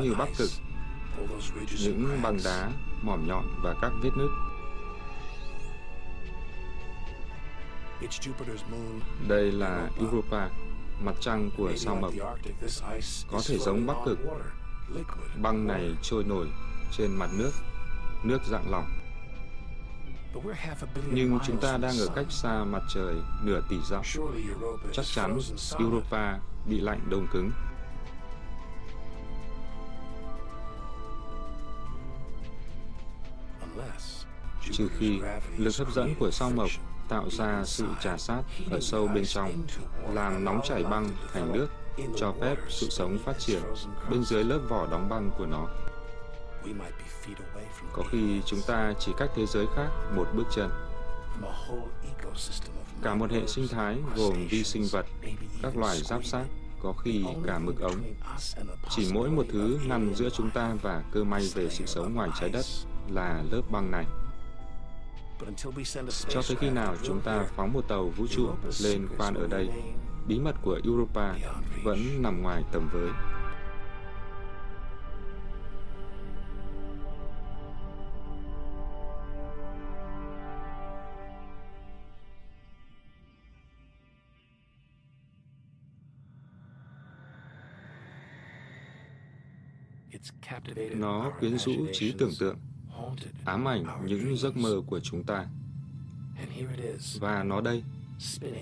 như Bắc Cực, những bằng đá, mỏm nhọn và các vết nứt. Đây là Europa, mặt trăng của sao mộc. Có thể giống Bắc Cực. Băng này trôi nổi trên mặt nước, nước dạng lỏng. Nhưng chúng ta đang ở cách xa mặt trời nửa tỷ dặm. Chắc chắn Europa bị lạnh đông cứng. Trừ khi lực hấp dẫn của sao mộc tạo ra sự trà sát ở sâu bên trong, làm nóng chảy băng thành nước, cho phép sự sống phát triển bên dưới lớp vỏ đóng băng của nó. Có khi chúng ta chỉ cách thế giới khác một bước chân. Cả một hệ sinh thái gồm vi sinh vật, các loài giáp sát, có khi cả mực ống. Chỉ mỗi một thứ ngăn giữa chúng ta và cơ may về sự sống ngoài trái đất là lớp băng này. Cho tới khi nào chúng ta phóng một tàu vũ trụ lên khoan ở đây, bí mật của Europa vẫn nằm ngoài tầm với. Nó quyến rũ trí tưởng tượng, ám ảnh những giấc mơ của chúng ta. Và nó đây,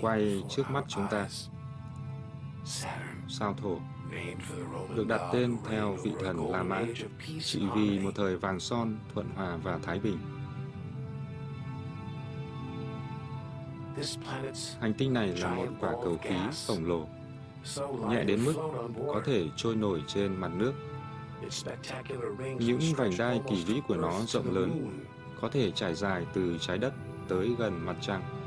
quay trước mắt chúng ta. Sao thổ được đặt tên theo vị thần La Mã chỉ vì một thời vàng son, thuận hòa và thái bình. Hành tinh này là một quả cầu khí khổng lồ, nhẹ đến mức có thể trôi nổi trên mặt nước những vành đai kỳ vĩ của nó rộng lớn, có thể trải dài từ trái đất tới gần mặt trăng.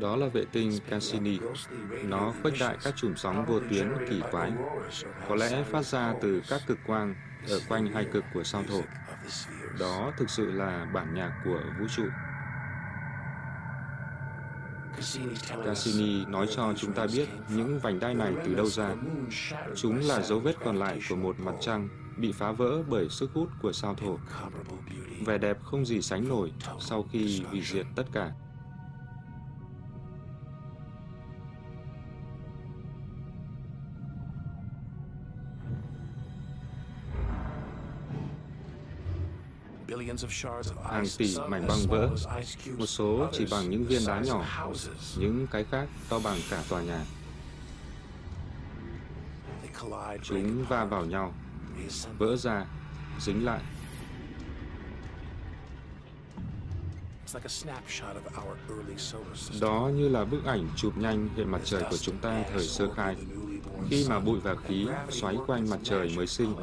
Đó là vệ tinh Cassini. Nó khuếch đại các chùm sóng vô tuyến kỳ quái, có lẽ phát ra từ các cực quang ở quanh hai cực của sao thổ. Đó thực sự là bản nhạc của vũ trụ. Cassini nói cho chúng ta biết những vành đai này từ đâu ra. Chúng là dấu vết còn lại của một mặt trăng bị phá vỡ bởi sức hút của sao thổ. Vẻ đẹp không gì sánh nổi sau khi hủy diệt tất cả. Hàng tỷ mảnh băng vỡ, một số chỉ bằng những viên đá nhỏ, những cái khác to bằng cả tòa nhà. Chúng va vào nhau, vỡ ra, dính lại. Đó như là bức ảnh chụp nhanh hệ mặt trời của chúng ta thời sơ khai, khi mà bụi và khí xoáy quanh mặt trời mới sinh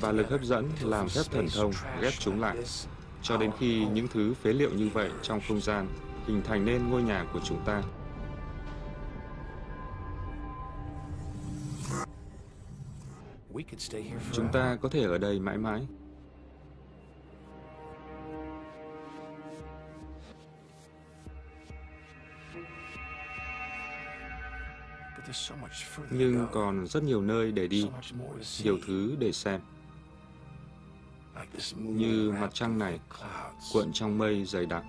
và lực hấp dẫn làm phép thần thông ghép chúng lại, cho đến khi những thứ phế liệu như vậy trong không gian hình thành nên ngôi nhà của chúng ta. Chúng ta có thể ở đây mãi mãi. Nhưng còn rất nhiều nơi để đi, nhiều thứ để xem. Như mặt trăng này, cuộn trong mây dày đặc,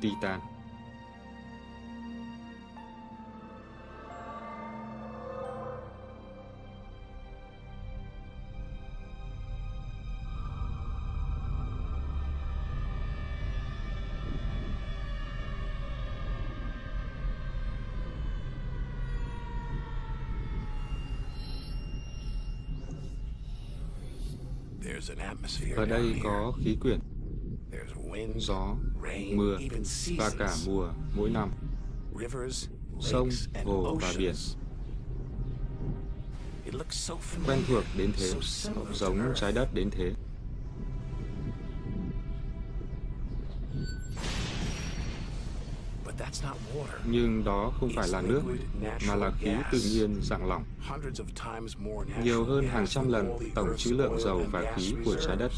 Titan. Ở đây có khí quyển, gió, mưa và cả mùa mỗi năm, sông, hồ và biển. Quen thuộc đến thế, giống trái đất đến thế. Nhưng đó không phải là nước, mà là khí tự nhiên dạng lỏng. Nhiều hơn hàng trăm lần tổng trữ lượng dầu và khí của trái đất.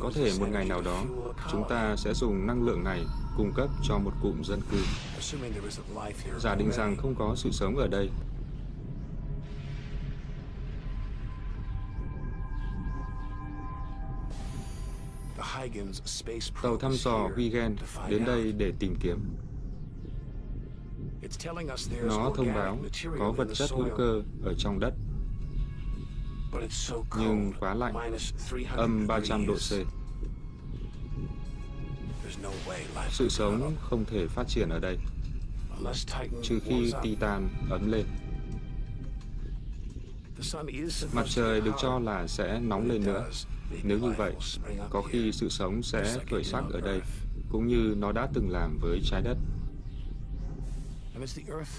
Có thể một ngày nào đó, chúng ta sẽ dùng năng lượng này cung cấp cho một cụm dân cư. Giả định rằng không có sự sống ở đây. Tàu thăm dò Huygen đến đây để tìm kiếm. Nó thông báo có vật chất hữu cơ ở trong đất nhưng quá lạnh, âm 300 độ C. Sự sống không thể phát triển ở đây, trừ khi Titan ấm lên. Mặt trời được cho là sẽ nóng lên nữa. Nếu như vậy, có khi sự sống sẽ khởi sắc ở đây, cũng như nó đã từng làm với trái đất.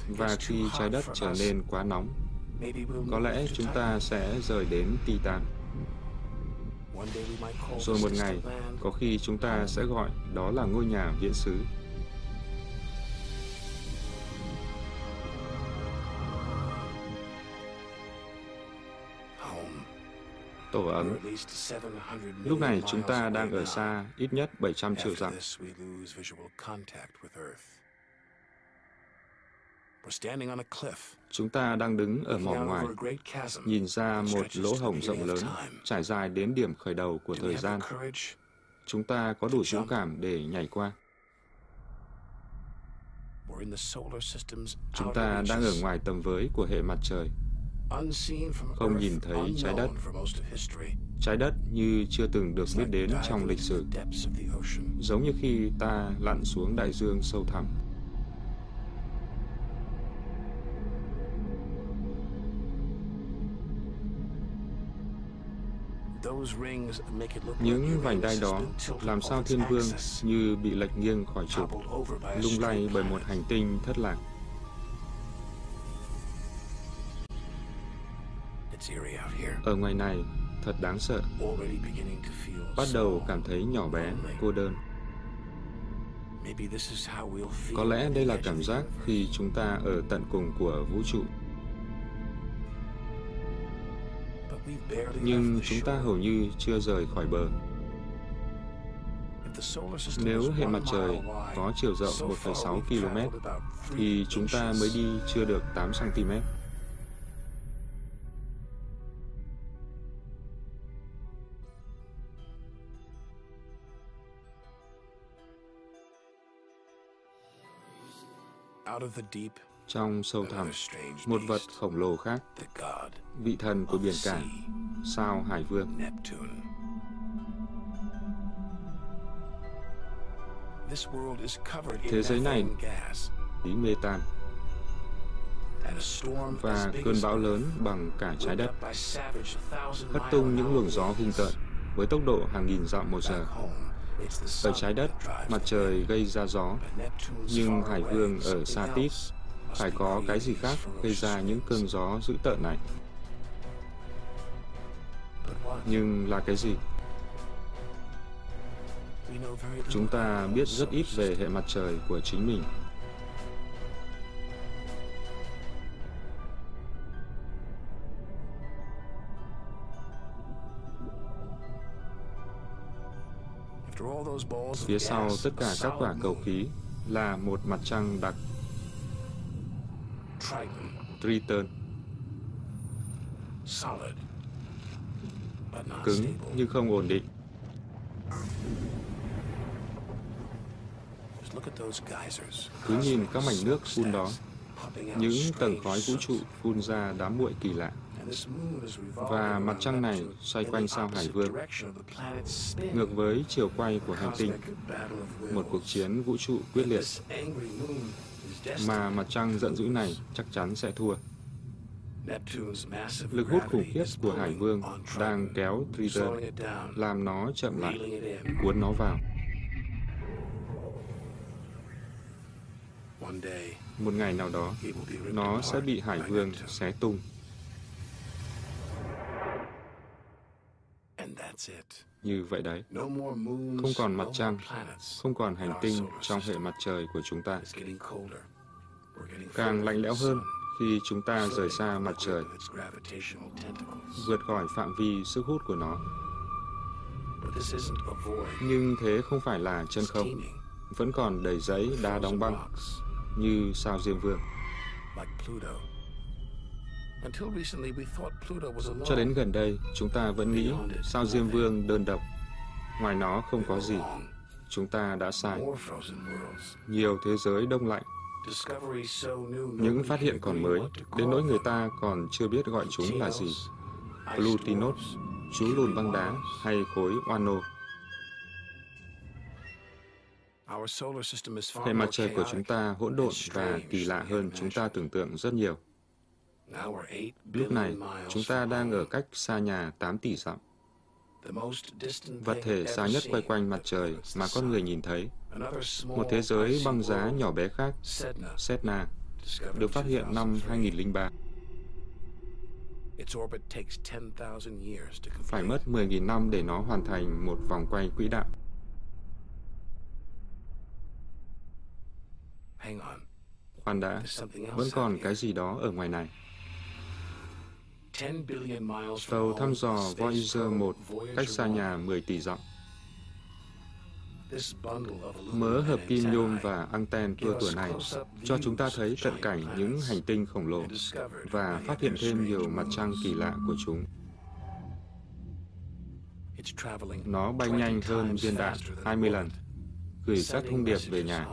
Và khi trái đất trở nên quá nóng, có lẽ chúng ta sẽ rời đến Titan. Rồi một ngày, có khi chúng ta sẽ gọi đó là ngôi nhà viễn xứ. Tổ ấm. Lúc này chúng ta đang ở xa ít nhất 700 triệu dặm. Chúng ta đang đứng ở mỏm ngoài, nhìn ra một lỗ hổng rộng lớn, trải dài đến điểm khởi đầu của thời gian. Chúng ta có đủ dũng cảm để nhảy qua. Chúng ta đang ở ngoài tầm với của hệ mặt trời, không nhìn thấy trái đất. Trái đất như chưa từng được biết đến trong lịch sử, giống như khi ta lặn xuống đại dương sâu thẳm. Những vành đai đó làm sao thiên vương như bị lệch nghiêng khỏi trục, lung lay bởi một hành tinh thất lạc. Ở ngoài này, thật đáng sợ. Bắt đầu cảm thấy nhỏ bé, cô đơn. Có lẽ đây là cảm giác khi chúng ta ở tận cùng của vũ trụ. nhưng chúng ta hầu như chưa rời khỏi bờ. Nếu hệ mặt trời có chiều rộng 1,6 km, thì chúng ta mới đi chưa được 8 cm. Trong sâu thẳm, một vật khổng lồ khác, vị thần của biển cả, sao Hải Vương. Thế giới này khí metan và cơn bão lớn bằng cả trái đất. hất tung những luồng gió hung tợn với tốc độ hàng nghìn dặm một giờ. Ở trái đất, mặt trời gây ra gió, nhưng Hải Vương ở satis phải có cái gì khác gây ra những cơn gió dữ tợn này. Nhưng là cái gì? Chúng ta biết rất ít về hệ mặt trời của chính mình. Phía sau tất cả các quả cầu khí là một mặt trăng đặc Triton cứng nhưng không ổn định. Cứ nhìn các mảnh nước phun đó, những tầng khói vũ trụ phun ra đám muội kỳ lạ. Và mặt trăng này xoay quanh sao Hải Vương, ngược với chiều quay của hành tinh, một cuộc chiến vũ trụ quyết liệt, mà mặt trăng giận dữ này chắc chắn sẽ thua. Lực hút khủng khiếp của Hải Vương đang kéo Triton, làm nó chậm lại, cuốn nó vào. Một ngày nào đó, nó sẽ bị Hải Vương xé tung. Như vậy đấy, không còn mặt trăng, không còn hành tinh trong hệ mặt trời của chúng ta. Càng lạnh lẽo hơn khi chúng ta rời xa mặt trời, vượt khỏi phạm vi sức hút của nó. Nhưng thế không phải là chân không, vẫn còn đầy giấy đá đóng băng, như sao Diêm Vương. Cho đến gần đây, chúng ta vẫn nghĩ sao Diêm Vương đơn độc. Ngoài nó không có gì. Chúng ta đã sai. Nhiều thế giới đông lạnh. Những phát hiện còn mới, đến nỗi người ta còn chưa biết gọi chúng là gì. Plutinot, chú lùn băng đá hay khối Oano. Hệ mặt trời của chúng ta hỗn độn và kỳ lạ hơn chúng ta tưởng tượng rất nhiều. Lúc này, chúng ta đang ở cách xa nhà 8 tỷ dặm. Vật thể xa nhất quay quanh mặt trời mà con người nhìn thấy, một thế giới băng giá nhỏ bé khác, Sedna, được phát hiện năm 2003. Phải mất 10.000 năm để nó hoàn thành một vòng quay quỹ đạo. Khoan đã, vẫn còn cái gì đó ở ngoài này. Tàu thăm dò Voyager 1 cách xa nhà 10 tỷ dặm. Mớ hợp kim nhôm và anten tua tủa này cho chúng ta thấy cận cảnh những hành tinh khổng lồ và phát hiện thêm nhiều mặt trăng kỳ lạ của chúng. Nó bay nhanh hơn viên đạn 20 lần, gửi các thông điệp về nhà.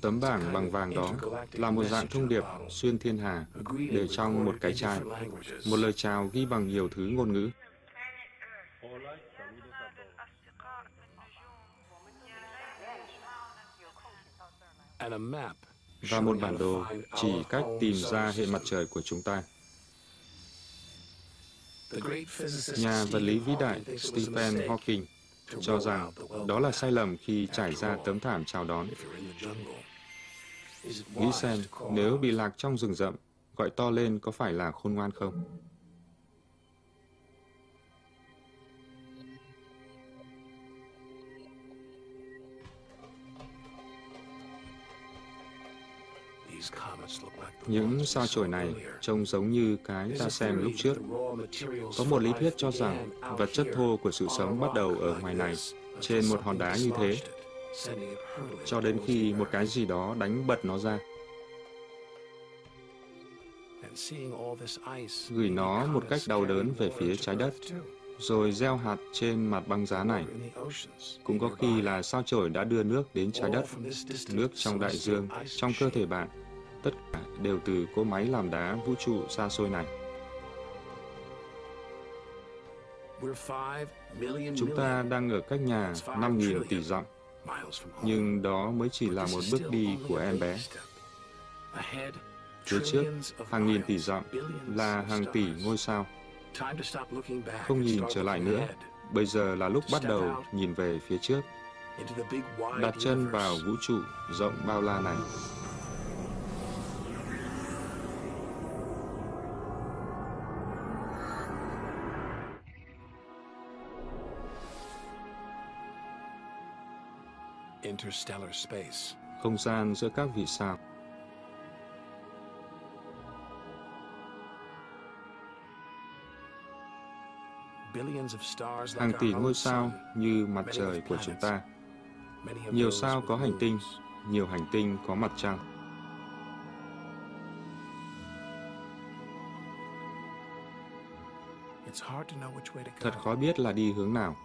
Tấm bảng bằng vàng đó là một dạng thông điệp xuyên thiên hà để trong một cái chai, một lời chào ghi bằng nhiều thứ ngôn ngữ. Và một bản đồ chỉ cách tìm ra hệ mặt trời của chúng ta. Nhà vật lý vĩ đại Stephen Hawking cho rằng đó là sai lầm khi trải ra tấm thảm chào đón. Nghĩ xem, nếu bị lạc trong rừng rậm, gọi to lên có phải là khôn ngoan không? Những sao chổi này trông giống như cái ta xem lúc trước. Có một lý thuyết cho rằng vật chất thô của sự sống bắt đầu ở ngoài này, trên một hòn đá như thế, cho đến khi một cái gì đó đánh bật nó ra. Gửi nó một cách đau đớn về phía trái đất, rồi gieo hạt trên mặt băng giá này. Cũng có khi là sao chổi đã đưa nước đến trái đất, nước trong đại dương, trong cơ thể bạn, tất cả đều từ cỗ máy làm đá vũ trụ xa xôi này. Chúng ta đang ở cách nhà 5.000 tỷ dặm, nhưng đó mới chỉ là một bước đi của em bé. Phía trước, hàng nghìn tỷ dặm là hàng tỷ ngôi sao. Không nhìn trở lại nữa, bây giờ là lúc bắt đầu nhìn về phía trước. Đặt chân vào vũ trụ rộng bao la này. Interstellar space. Không gian giữa các vì sao. Hàng tỷ ngôi sao như mặt trời của chúng ta. Nhiều sao có hành tinh, nhiều hành tinh có mặt trăng. Thật khó biết là đi hướng nào.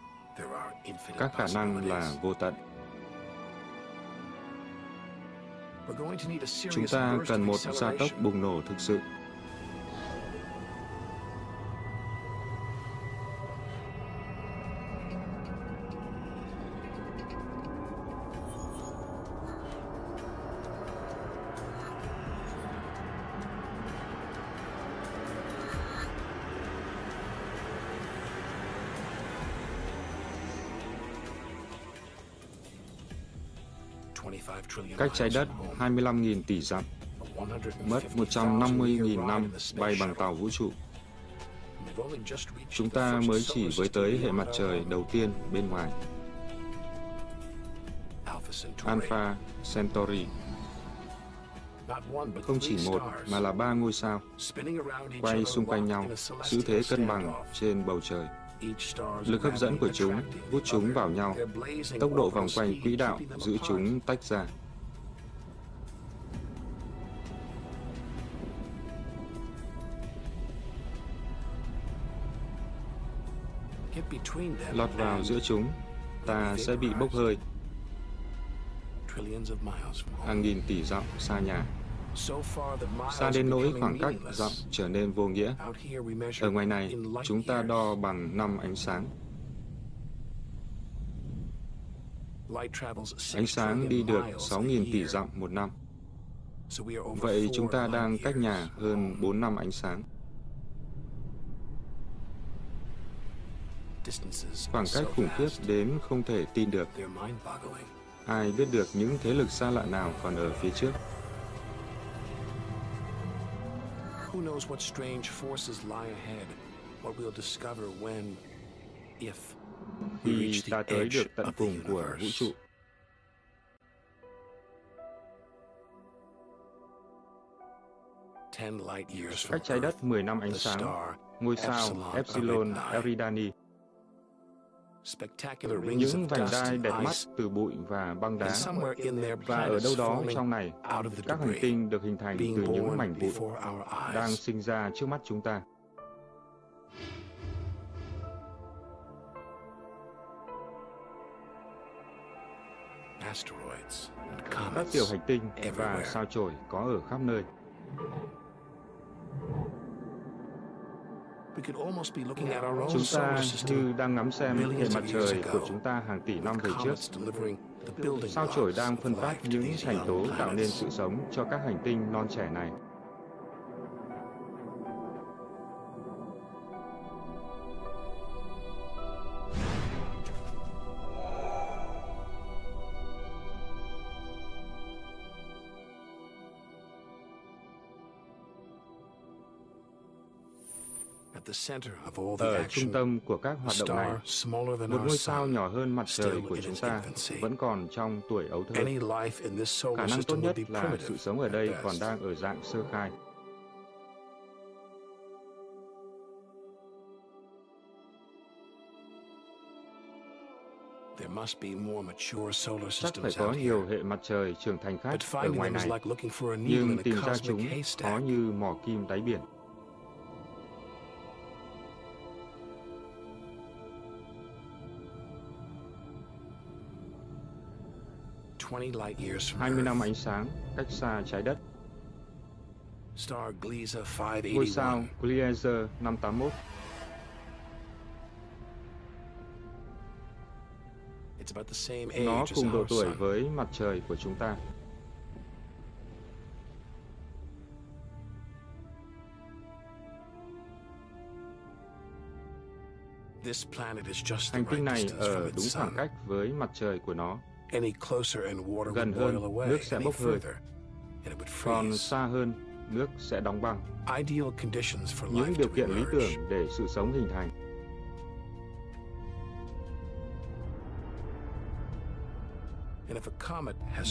Các khả năng là vô tận. Chúng ta cần một gia tốc bùng nổ thực sự. cách trái đất 25.000 tỷ dặm, mất 150.000 năm bay bằng tàu vũ trụ. Chúng ta mới chỉ với tới hệ mặt trời đầu tiên bên ngoài. Alpha Centauri. Không chỉ một mà là ba ngôi sao quay xung quanh nhau, giữ thế cân bằng trên bầu trời. Lực hấp dẫn của chúng hút chúng vào nhau, tốc độ vòng quanh quỹ đạo giữ chúng tách ra. Lọt vào giữa chúng, ta sẽ bị bốc hơi hàng nghìn tỷ dặm xa nhà. Xa đến nỗi khoảng cách dặm trở nên vô nghĩa. Ở ngoài này, chúng ta đo bằng năm ánh sáng. Ánh sáng đi được 6.000 tỷ dặm một năm. Vậy chúng ta đang cách nhà hơn 4 năm ánh sáng. Khoảng cách khủng khiếp đến không thể tin được. Ai biết được những thế lực xa lạ nào còn ở phía trước? Who knows what strange forces lie ahead? What we'll discover when, if khi ta tới được tận cùng của vũ trụ. Cách trái đất 10 năm ánh sáng, ngôi sao Epsilon Eridani những vành đai đẹp mắt từ bụi và băng đá. Và ở đâu đó trong này, các hành tinh được hình thành từ những mảnh bụi đang sinh ra trước mắt chúng ta. Các tiểu hành tinh và sao chổi có ở khắp nơi. Chúng ta như đang ngắm xem hệ mặt trời của chúng ta hàng tỷ năm về trước. Sao chổi đang phân phát những thành tố tạo nên sự sống cho các hành tinh non trẻ này. Ở trung tâm của các hoạt động này, một ngôi sao nhỏ hơn mặt trời của chúng ta vẫn còn trong tuổi ấu thơ. Khả năng tốt nhất là sự sống ở đây còn đang ở dạng sơ khai. Chắc phải có nhiều hệ mặt trời trưởng thành khác ở ngoài này, nhưng tìm ra chúng khó như mỏ kim đáy biển. Hai mươi năm ánh sáng cách xa trái đất. Ngôi sao Gliese 581 Nó cùng độ tuổi với mặt trời của chúng ta. Hành tinh này ở đúng khoảng cách với mặt trời của nó Gần hơn, nước sẽ bốc hơi. Còn xa hơn, nước sẽ đóng băng. Những điều kiện lý tưởng để sự sống hình thành.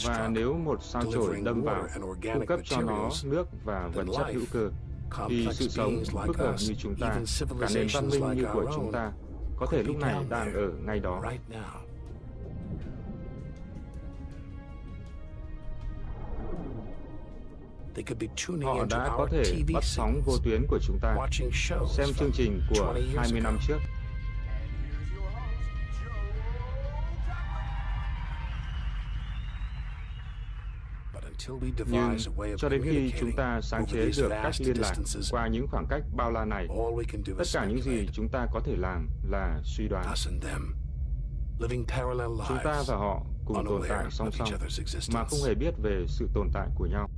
Và nếu một sao chổi đâm vào, cung cấp cho nó nước và vật chất hữu cơ, thì sự sống phức hợp như chúng ta, cả nền văn minh như của chúng ta, có thể lúc này đang ở ngay đó. Họ đã có thể bắt sóng vô tuyến của chúng ta, xem chương trình của 20 năm trước. Nhưng cho đến khi chúng ta sáng chế được cách liên lạc qua những khoảng cách bao la này, tất cả những gì chúng ta có thể làm là suy đoán. Chúng ta và họ cùng tồn tại song song mà không hề biết về sự tồn tại của nhau.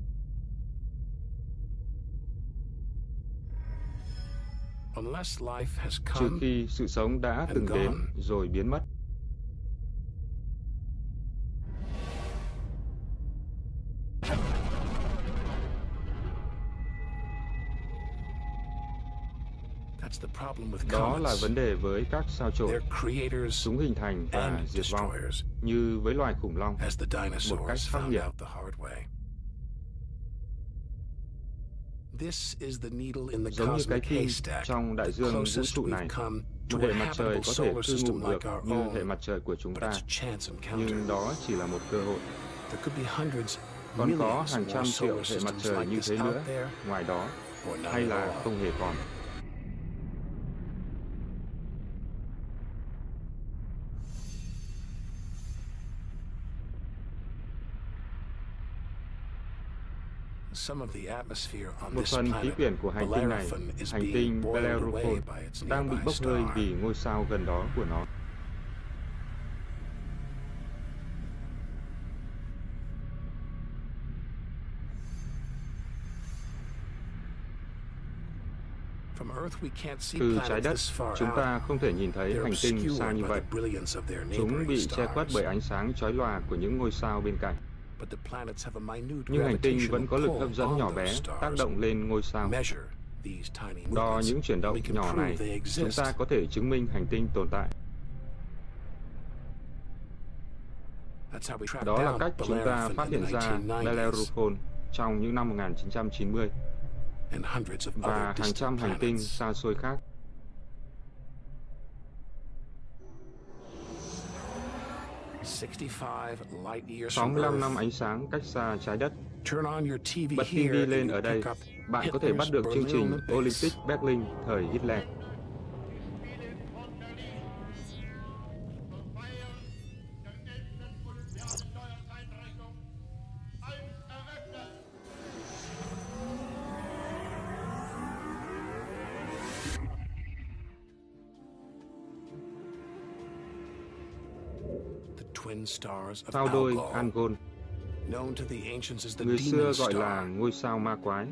Trừ khi sự sống đã từng đến rồi biến mất. That's the problem with Đó là vấn đề với các sao chổi. Chúng hình thành và diệt vong destroyers, như với loài khủng long. the dinosaurs khắc nghiệt. out the hard way. This is the needle in the Giống như cái cosmic kim haystack, trong đại the dương vũ trụ này. Một hệ mặt trời có thể cư ngụ được như hệ mặt trời của chúng ta, nhưng đó chỉ là một cơ hội. There could be hundreds, Còn có hàng trăm triệu solar hệ mặt systems trời như thế nữa ngoài đó, hay là không hề còn. Một phần khí quyển của hành tinh này, hành tinh Bellerophon, đang bị bốc hơi vì ngôi sao gần đó của nó. From Earth, we can't see Từ trái đất, chúng ta không thể nhìn thấy hành tinh xa như vậy. Chúng bị che khuất bởi ánh sáng chói lòa của những ngôi sao bên cạnh. But the planets have a minute Nhưng hành tinh vẫn có lực hấp dẫn nhỏ bé tác động lên ngôi sao. Đo những chuyển động nhỏ này, chúng ta có thể chứng minh hành tinh tồn tại. Đó là cách chúng ta phát hiện ra 1990s, Bellerophon trong những năm 1990 and hundreds of và hàng trăm hành tinh xa xôi khác. 65 light years from 65 Earth. năm ánh sáng cách xa trái đất. Turn on your TV Bật TV lên ở đây, bạn có thể bắt được chương trình. Olympic Berlin thời Hitler. Sao đôi Angol, known to the ancients as the người xưa gọi là ngôi sao ma quái.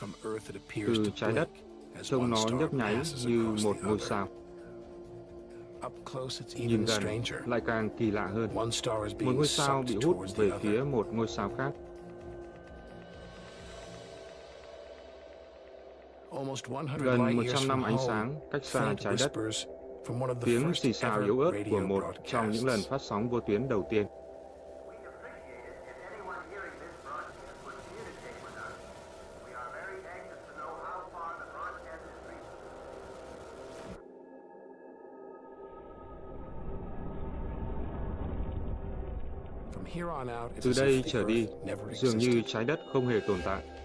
From Earth it appears Từ to trái đất, Trông nó nhấp nháy như một ngôi sao. Up close it's Nhìn even gần stranger. lại càng kỳ lạ hơn. One star is Một being ngôi sao bị hút về phía một ngôi sao khác. Almost 100 Gần light 100 years năm ánh sáng cách xa trái đất. Whispers from one of the Tiếng xì xào yếu ớt của một trong những lần phát sóng vô tuyến đầu tiên. Từ as đây trở đi, dường như trái đất không hề tồn tại.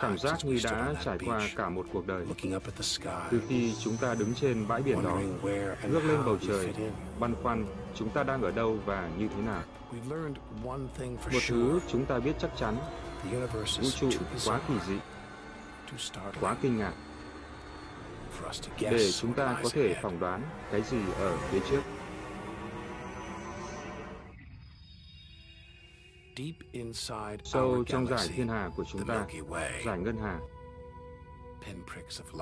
Cảm giác như đã trải qua cả một cuộc đời. looking up at the sky, Từ khi chúng ta đứng trên bãi biển đó, ngước lên bầu trời, băn khoăn chúng ta đang ở đâu và như thế nào. We've learned one thing for Một thứ sure: chúng ta biết chắc chắn, the universe vũ is trụ quá kỳ dị, quá kinh ngạc for us to để chúng ta có thể phỏng đoán cái gì ở phía trước. Sâu trong giải thiên hà của chúng the ta, giải ngân hà,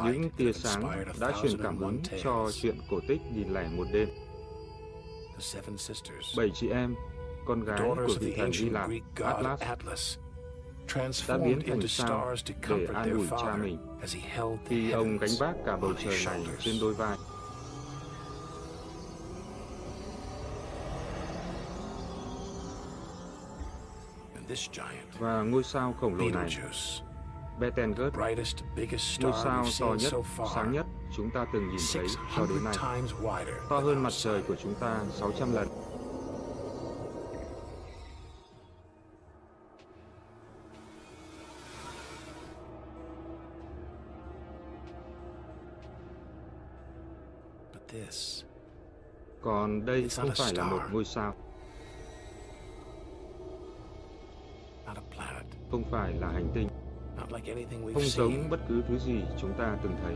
những tia sáng đã truyền cảm hứng cho chuyện cổ tích nghìn lẻ một đêm. Bảy chị em, con gái của vị thần Hy Lạp, Atlas, đã biến thành sao stars to để comfort an their ủi cha mình as he held the khi ông gánh vác cả bầu trời này trên đôi vai. Và ngôi sao khổng lồ này, Betelgeuse, Betelgeuse, brightest, biggest ngôi star sao we've to seen nhất, so far, sáng nhất chúng ta từng nhìn thấy cho đến 600 nay, to hơn mặt trời của chúng ta 600 lần. But this, Còn đây không phải là một ngôi sao, không phải là hành tinh, not like anything we've không giống bất cứ thứ gì chúng ta từng thấy.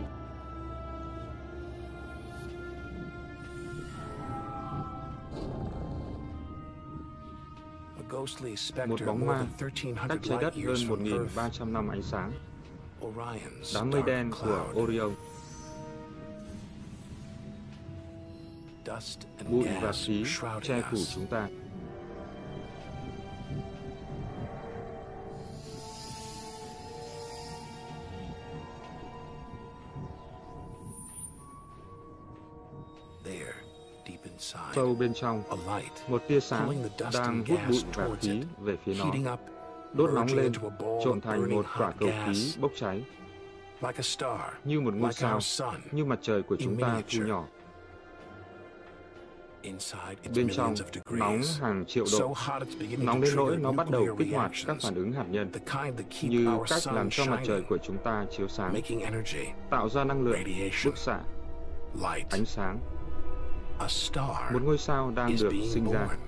A ghostly Một bóng ma cách 1300 trái đất hơn years from Earth, 1.300 năm ánh sáng, đám mây đen của Orion, bụi và khí che phủ chúng ta. Sâu bên trong, a light một tia sáng pulling the dust đang hút bụi và khí về phía nó, heating up, đốt nóng lên, into a ball trộn thành một quả cầu khí bốc cháy, như một ngôi sao, như mặt trời của chúng ta thu nhỏ. Inside, it's Bên trong, nóng degrees. hàng triệu So độ, hot it's beginning nóng đến nỗi nó bắt đầu kích hoạt các phản ứng hạt nhân, the kind that keep như cách làm cho mặt trời của chúng ta chiếu sáng, tạo ra năng lượng, bức xạ, light. ánh sáng. A star Một ngôi sao đang được sinh ra. born.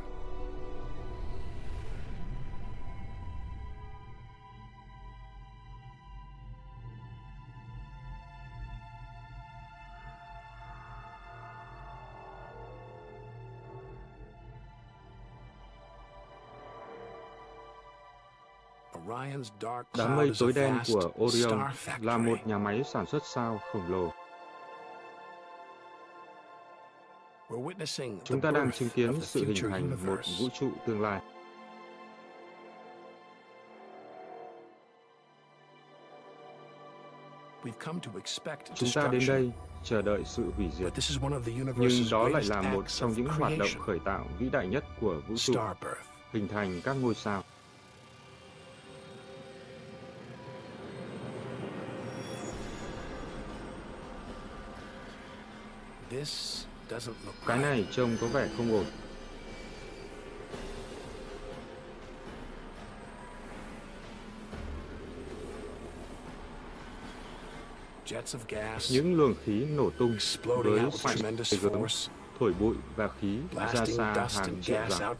Orion's dark Đám mây tối đen của Orion là một nhà máy sản xuất sao khổng lồ. Chúng ta đang chứng kiến sự hình thành một vũ trụ tương lai. We've come to expect Chúng ta đến đây chờ đợi sự hủy diệt. but this is one of the Nhưng đó lại là một trong of những hoạt động creation, khởi tạo vĩ đại nhất của vũ trụ, hình thành các ngôi sao. This Cái này trông có vẻ không ổn. Jets of gas Những luồng khí nổ tung exploding với mạnh gớm, thổi bụi và khí ra xa hàng triệu dặm.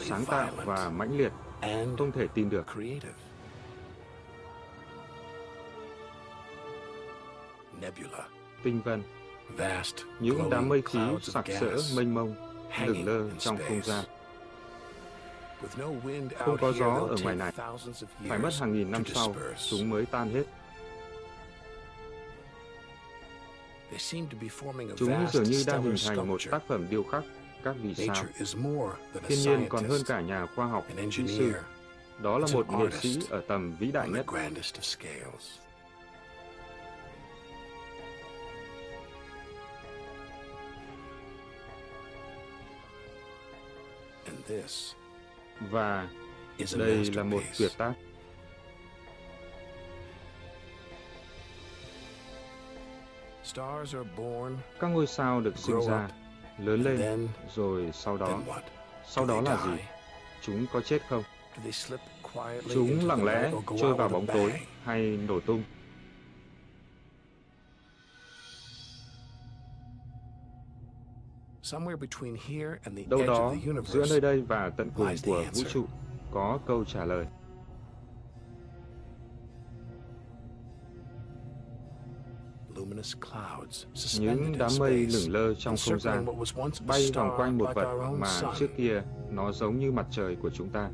Sáng tạo và mãnh liệt, không thể tin được. Tinh vân, vast những đám mây khí sặc sỡ mênh mông, lửng lơ trong không gian. Không có gió ở ngoài này. Phải mất hàng nghìn năm sau, chúng mới tan hết. They seem to be forming a Chúng dường như đang hình thành một tác phẩm điêu khắc các vì sao. Nature is more than a Thiên nhiên còn hơn cả nhà khoa học, kỹ sư. Đó là một nghệ sĩ ở tầm vĩ đại nhất. grandest of scales. And this Và đây là một tuyệt tác. Stars are born, Các ngôi sao được sinh ra, lớn lên, rồi sau đó, sau đó là gì? Chúng có chết không? Chúng lặng lẽ trôi vào bóng tối hay nổ tung? Somewhere between here and the Đâu đó, giữa universe, nơi đây và tận cùng của vũ trụ, có câu trả lời. Những đám mây lửng lơ trong không gian, bay vòng quanh một vật mà trước kia nó giống như mặt trời của chúng ta.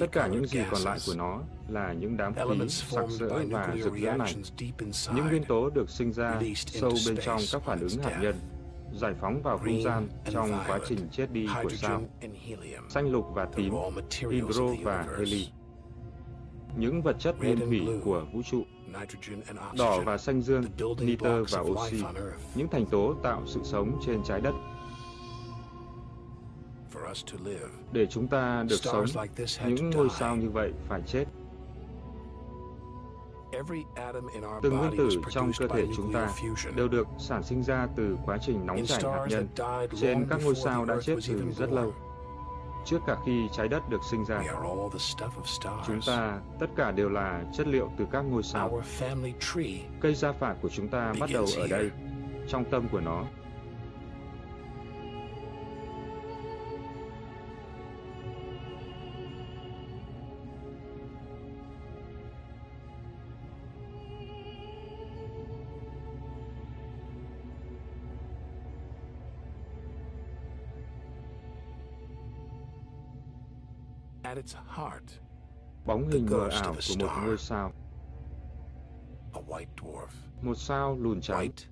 Tất cả những gì còn lại của nó là những đám khí sặc sỡ và rực rỡ này. Những nguyên tố được sinh ra sâu bên trong các phản ứng hạt nhân, giải phóng vào không gian trong quá trình chết đi của sao, helium, xanh lục và tím, hydro và universe, heli. Những vật chất nguyên thủy của vũ trụ, đỏ và xanh dương, nitơ và oxy, những thành tố tạo sự sống trên trái đất. Để chúng ta được sống, những ngôi sao như vậy phải chết. Từng nguyên tử trong cơ thể chúng ta đều được sản sinh ra từ quá trình nóng chảy hạt nhân trên các ngôi sao đã chết từ rất lâu. Trước cả khi trái đất được sinh ra, chúng ta tất cả đều là chất liệu từ các ngôi sao. Our family tree Cây gia phả của chúng ta bắt đầu ở đây, trong tâm của nó. Bóng hình mờ ảo của một ngôi sao. a white dwarf, Một sao lùn trắng, white,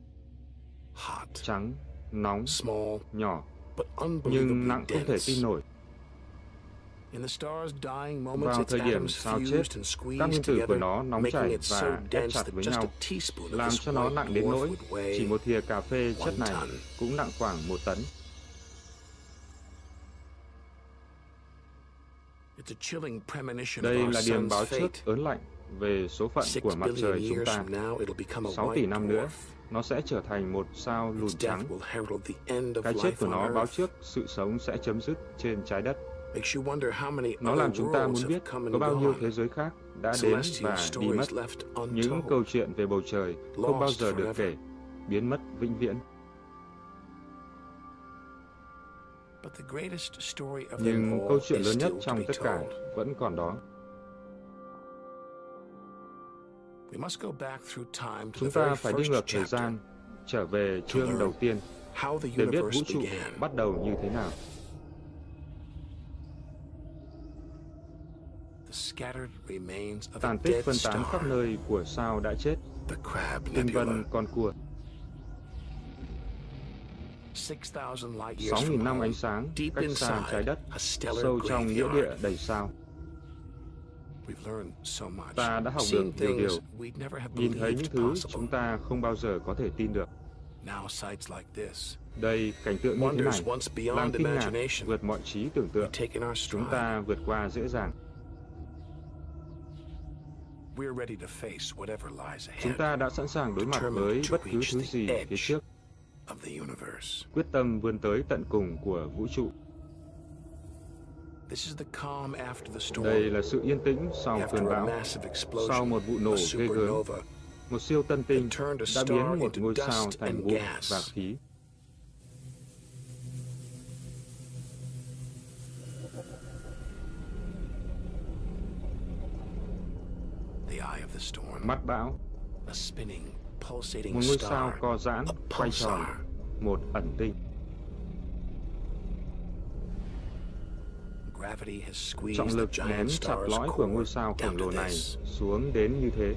hot, trắng, nóng, small, nhỏ, but nhưng nặng không thể tin nổi. In the star's dying moments, Vào thời điểm sao chết, các nguyên tử của nó nóng chảy và ép dense chặt với just nhau, a teaspoon of làm cho nó nặng đến nỗi chỉ một thìa cà phê chất này cũng nặng khoảng một tấn. Đây là điềm báo trước ớn lạnh về số phận của mặt trời chúng ta. from now, it'll become a 6 tỷ năm nữa, nó sẽ trở thành một sao lùn trắng. Cái chết của nó báo trước sự sống sẽ chấm dứt trên trái đất. Makes you wonder how many Nó làm chúng ta muốn biết có bao nhiêu thế giới khác đã đến và đi mất. left Những câu chuyện về bầu trời không bao giờ được kể, biến mất vĩnh viễn. Nhưng câu chuyện lớn nhất trong tất cả vẫn còn đó. We must go back through time to Chúng the ta phải đi ngược thời gian, trở về chương đầu tiên how the để biết vũ universe trụ began. bắt đầu như thế nào. The scattered remains of a Tàn tích phân tán star, khắp nơi của sao đã chết, tinh vân con cua, 6,000 light years 6.000 from năm ánh sáng deep cách xa trái đất, a stellar sâu trong nghĩa địa đầy sao. We've learned so much. Ta đã học được nhiều điều, we'd never have Nhìn thấy những thứ chúng ta không bao giờ có thể tin được. Now sights like this, Đây, cảnh tượng như thế này, once beyond làm kinh ngạc, imagination, vượt mọi trí tưởng tượng. Chúng ta vượt qua dễ dàng. We're ready to face whatever lies Chúng ahead ta đã sẵn sàng đối mặt với bất cứ thứ gì phía trước, of the universe. quyết tâm vươn tới tận cùng của vũ trụ. This is the calm after the storm. Đây là sự yên tĩnh sau cơn bão. Sau một vụ nổ ghê gớm, một siêu tân tinh đã biến một ngôi sao thành bụi gas. và khí. The eye of the storm. Mắt bão, A spinning, pulsating một ngôi sao star. co giãn, quay tròn, một ẩn tinh. Gravity has squeezed Trọng lực the nén giant chặt lõi của ngôi sao khổng lồ này xuống đến như thế.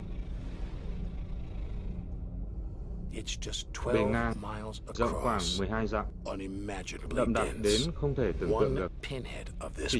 It's just Bề 12 ngang, miles rộng khoảng across. 12 dặm, Unimaginably đậm đặc đến không thể tưởng tượng được. pinhead of this Chỉ